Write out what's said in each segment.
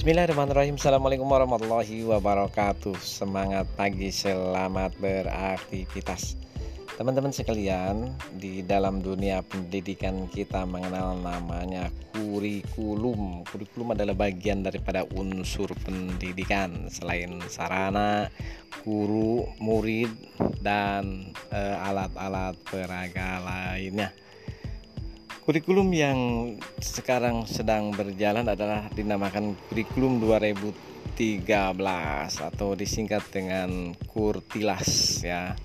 Bismillahirrahmanirrahim. Assalamualaikum warahmatullahi wabarakatuh. Semangat pagi, selamat beraktivitas. Teman-teman sekalian Di dalam dunia pendidikan kita mengenal namanya kurikulum. Kurikulum adalah bagian daripada unsur pendidikan. Selain sarana, guru, murid, dan eh, alat-alat uh, peraga lainnya Kurikulum yang sekarang sedang berjalan adalah dinamakan kurikulum 2013 atau disingkat dengan Kurtilas ya.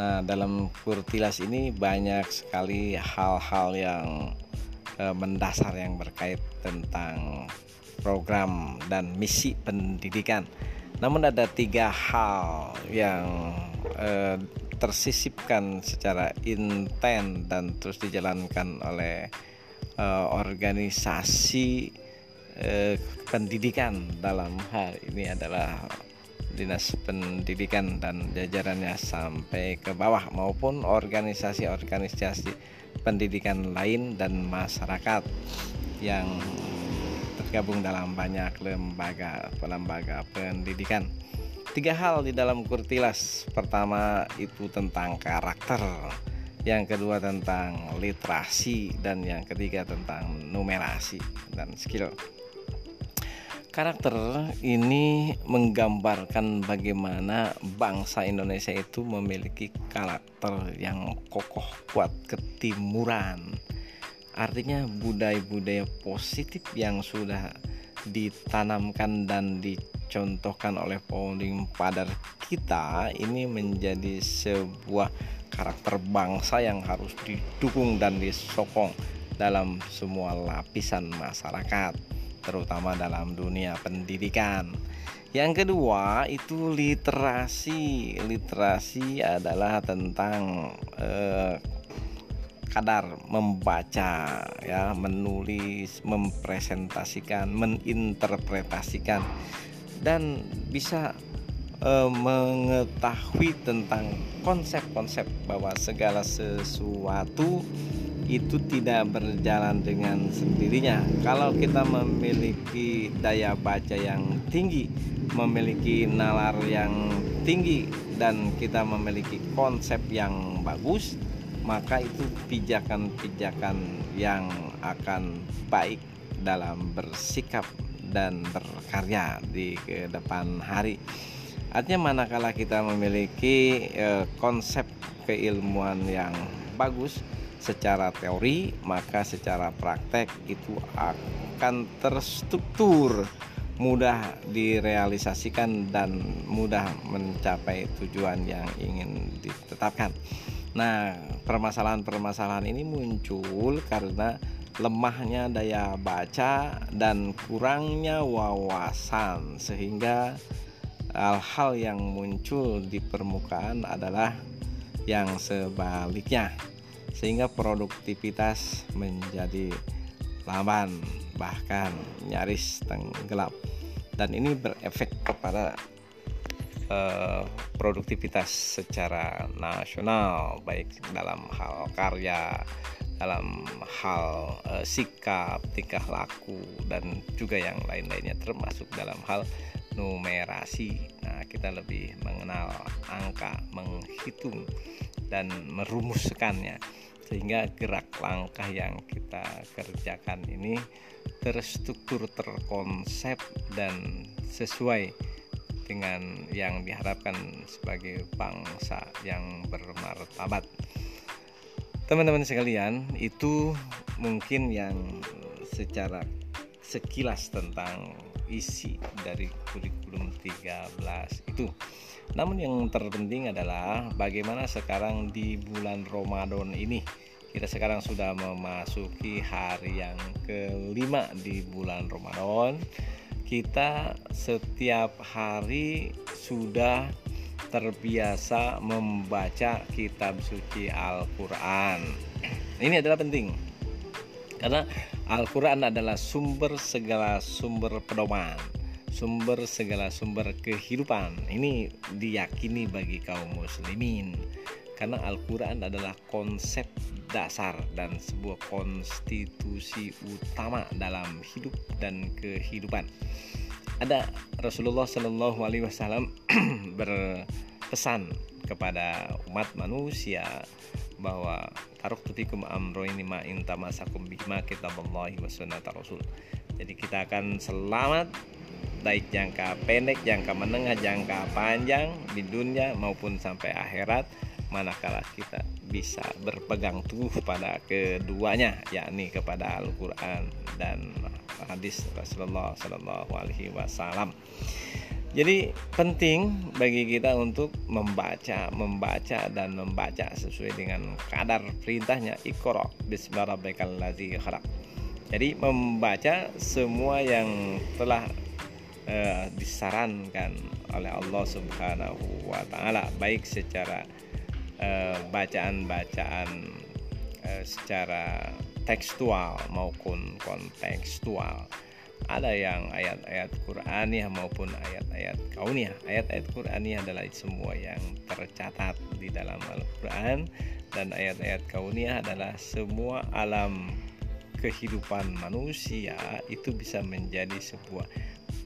Nah, dalam Kurtilas ini banyak sekali hal-hal yang eh, mendasar yang berkait tentang program dan misi pendidikan. Namun ada tiga hal yang eh, tersisipkan secara intent dan terus dijalankan oleh uh, organisasi uh, pendidikan dalam hal ini adalah dinas pendidikan dan jajarannya sampai ke bawah maupun organisasi-organisasi pendidikan lain dan masyarakat yang tergabung dalam banyak lembaga lembaga pendidikan. Tiga hal di dalam kurtilas. Pertama itu tentang karakter. Yang kedua tentang literasi. Dan yang ketiga tentang numerasi dan skill. Karakter ini menggambarkan bagaimana bangsa Indonesia itu memiliki karakter yang kokoh kuat ketimuran artinya budaya-budaya positif yang sudah ditanamkan dan di dicontohkan oleh founding father kita ini menjadi sebuah karakter bangsa yang harus didukung dan disokong dalam semua lapisan masyarakat terutama dalam dunia pendidikan. Yang kedua itu literasi. Literasi adalah tentang eh, kadar membaca ya, menulis, mempresentasikan, meninterpretasikan dan bisa e, mengetahui tentang konsep-konsep bahwa segala sesuatu itu tidak berjalan dengan sendirinya. Kalau kita memiliki daya baca yang tinggi, memiliki nalar yang tinggi dan kita memiliki konsep yang bagus, maka itu pijakan-pijakan yang akan baik dalam bersikap dan berkarya di ke depan hari. Artinya manakala kita memiliki e, konsep keilmuan yang bagus secara teori, maka secara praktek itu akan terstruktur, mudah direalisasikan dan mudah mencapai tujuan yang ingin ditetapkan. Nah, permasalahan-permasalahan ini muncul karena lemahnya daya baca dan kurangnya wawasan sehingga hal-hal yang muncul di permukaan adalah yang sebaliknya sehingga produktivitas menjadi lamban bahkan nyaris tenggelam dan ini berefek kepada uh, produktivitas secara nasional baik dalam hal karya dalam hal e, sikap, tingkah laku dan juga yang lain-lainnya termasuk dalam hal numerasi. Nah, kita lebih mengenal angka, menghitung dan merumuskannya sehingga gerak langkah yang kita kerjakan ini terstruktur, terkonsep dan sesuai dengan yang diharapkan sebagai bangsa yang bermartabat. Teman-teman sekalian itu mungkin yang secara sekilas tentang isi dari kurikulum 13 itu. Namun yang terpenting adalah bagaimana sekarang di bulan Ramadan ini. Kita sekarang sudah memasuki hari yang kelima di bulan Ramadan. Kita setiap hari sudah terbiasa membaca kitab suci Al-Quran. Ini adalah penting. Karena Al-Quran adalah sumber segala sumber pedoman, sumber segala sumber kehidupan. Ini diyakini bagi kaum muslimin karena Al-Quran adalah konsep dasar dan sebuah konstitusi utama dalam hidup dan kehidupan. ada Rasulullah Shallallahu Alaihi Wasallam berpesan kepada umat manusia bahwa taruk tutikum amro ini ma intamasakum bima kitaballahi wa sunnat rasul. Jadi kita akan selamat baik jangka pendek, jangka menengah, jangka panjang di dunia maupun sampai akhirat manakala kita bisa berpegang teguh pada keduanya yakni kepada Al-Qur'an dan hadis Rasulullah Shallallahu alaihi wasallam. Jadi penting bagi kita untuk membaca, membaca dan membaca sesuai dengan kadar perintahnya Iqra bismillahirrahmanirrahim Jadi membaca semua yang telah uh, disarankan oleh Allah Subhanahu wa taala baik secara Eh, bacaan-bacaan uh, secara tekstual maupun kontekstual. Ada yang ayat-ayat Qur'aniyah maupun ayat-ayat kauniyah. Ayat-ayat Qur'aniyah adalah semua yang tercatat di dalam Al-Quran dan ayat-ayat kauniyah adalah semua alam kehidupan manusia itu bisa menjadi sebuah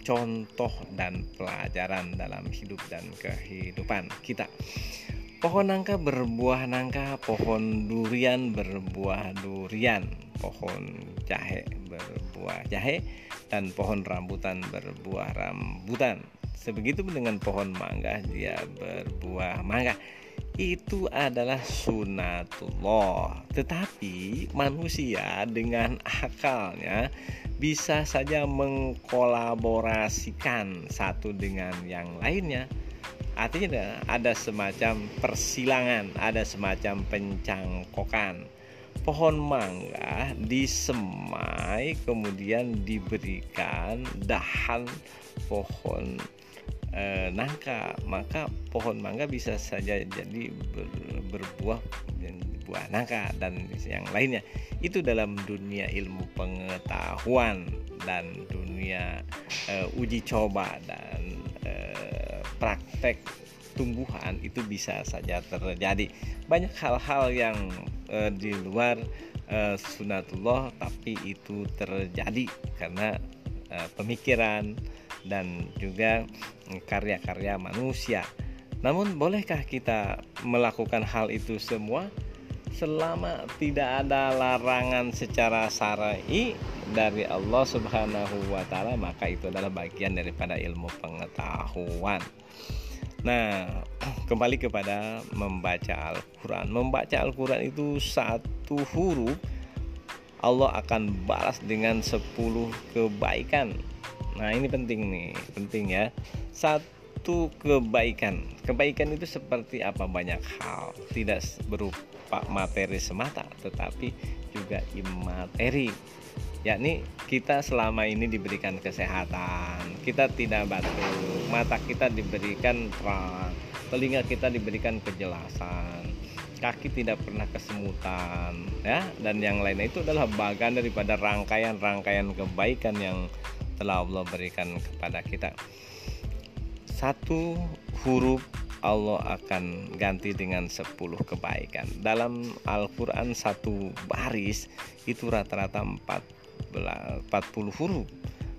contoh dan pelajaran dalam hidup dan kehidupan kita Pohon nangka berbuah nangka, pohon durian berbuah durian, pohon jahe berbuah jahe, dan pohon rambutan berbuah rambutan. Sebegitu dengan pohon mangga, dia berbuah mangga. Itu adalah sunatullah. Tetapi manusia dengan akalnya bisa saja mengkolaborasikan satu dengan yang lainnya artinya ada semacam persilangan ada semacam pencangkokan. Pohon mangga disemai kemudian diberikan dahan pohon e, nangka. Maka pohon mangga bisa saja jadi ber, berbuah buah nangka dan yang lainnya. Itu dalam dunia ilmu pengetahuan dan dunia e, uji coba dan praktek tumbuhan itu bisa saja terjadi. Banyak hal-hal yang e, di luar e, sunatullah tapi itu terjadi karena e, pemikiran dan juga karya-karya manusia. Namun bolehkah kita melakukan hal itu semua selama tidak ada larangan secara syar'i dari Allah Subhanahu wa taala maka itu adalah bagian daripada ilmu pengetahuan. Nah, kembali kepada membaca Al-Quran. Membaca Al-Quran itu satu huruf Allah akan balas dengan 10 kebaikan. Nah, ini penting nih, penting ya. Satu kebaikan. Kebaikan itu seperti apa banyak hal, tidak berupa materi semata, tetapi juga imateri yakni kita selama ini diberikan kesehatan, kita tidak batuk, mata kita diberikan terang, telinga kita diberikan kejelasan, kaki tidak pernah kesemutan, ya, dan yang lainnya itu adalah bagian daripada rangkaian-rangkaian kebaikan yang telah Allah berikan kepada kita. Satu huruf Allah akan ganti dengan 10 kebaikan. Dalam Al-Qur'an satu baris itu rata-rata 4 40 huruf.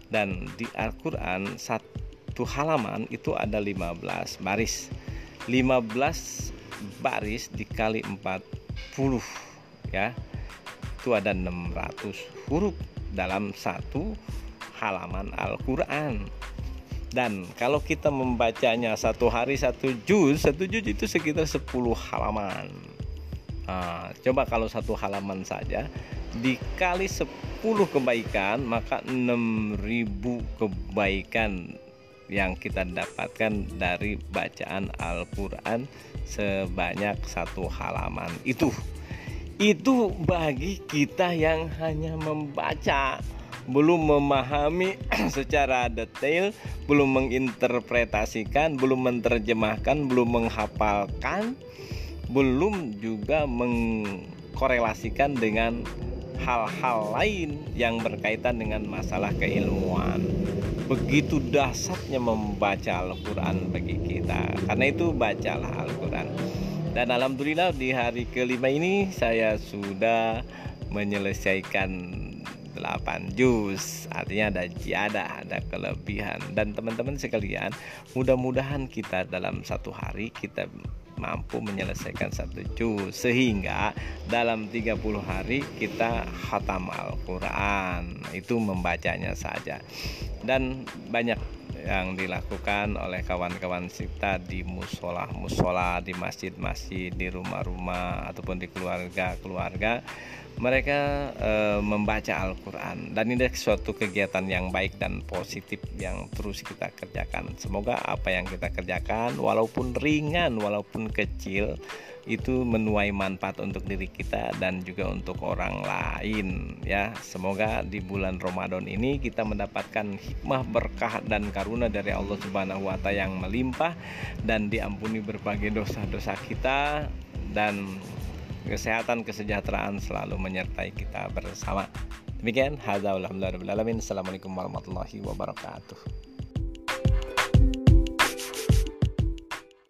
Dan di Al-Quran satu halaman itu ada 15 baris. 15 baris dikali 40 ya. Itu ada 600 huruf dalam satu halaman Al-Quran dan kalau kita membacanya satu hari satu juz satu juz itu sekitar 10 halaman. Nah, coba kalau satu halaman saja dikali 10 kebaikan maka 6000 kebaikan yang kita dapatkan dari bacaan Al-Quran sebanyak satu halaman itu. Itu bagi kita yang hanya membaca belum memahami secara detail belum menginterpretasikan belum menerjemahkan belum menghafalkan belum juga mengkorelasikan dengan hal-hal lain yang berkaitan dengan masalah keilmuan. Begitu dahsyatnya membaca Al-Quran bagi kita. Karena itu bacalah Al-Quran. Dan Alhamdulillah di hari kelima ini saya sudah menyelesaikan 8 juz artinya ada jiadah ada kelebihan. Dan teman-teman sekalian mudah-mudahan kita dalam satu hari kita mampu menyelesaikan satu juz sehingga dalam 30 hari kita khatam Al-Quran. Itu membacanya saja. Dan banyak yang dilakukan oleh kawan-kawan kita di musola musola di masjid-masjid di rumah-rumah ataupun di keluarga-keluarga. Mereka e, membaca Al-Quran. Dan ini suatu kegiatan yang baik dan positif yang terus kita kerjakan. Semoga apa yang kita kerjakan walaupun ringan walaupun kecil itu menuai manfaat untuk diri kita dan juga untuk orang lain ya. Semoga di bulan Ramadan ini kita mendapatkan hikmah berkah dan karuna dari Allah Subhanahu wa taala yang melimpah dan diampuni berbagai dosa-dosa kita dan kesehatan kesejahteraan selalu menyertai kita bersama. Demikian hadza Assalamualaikum warahmatullahi wabarakatuh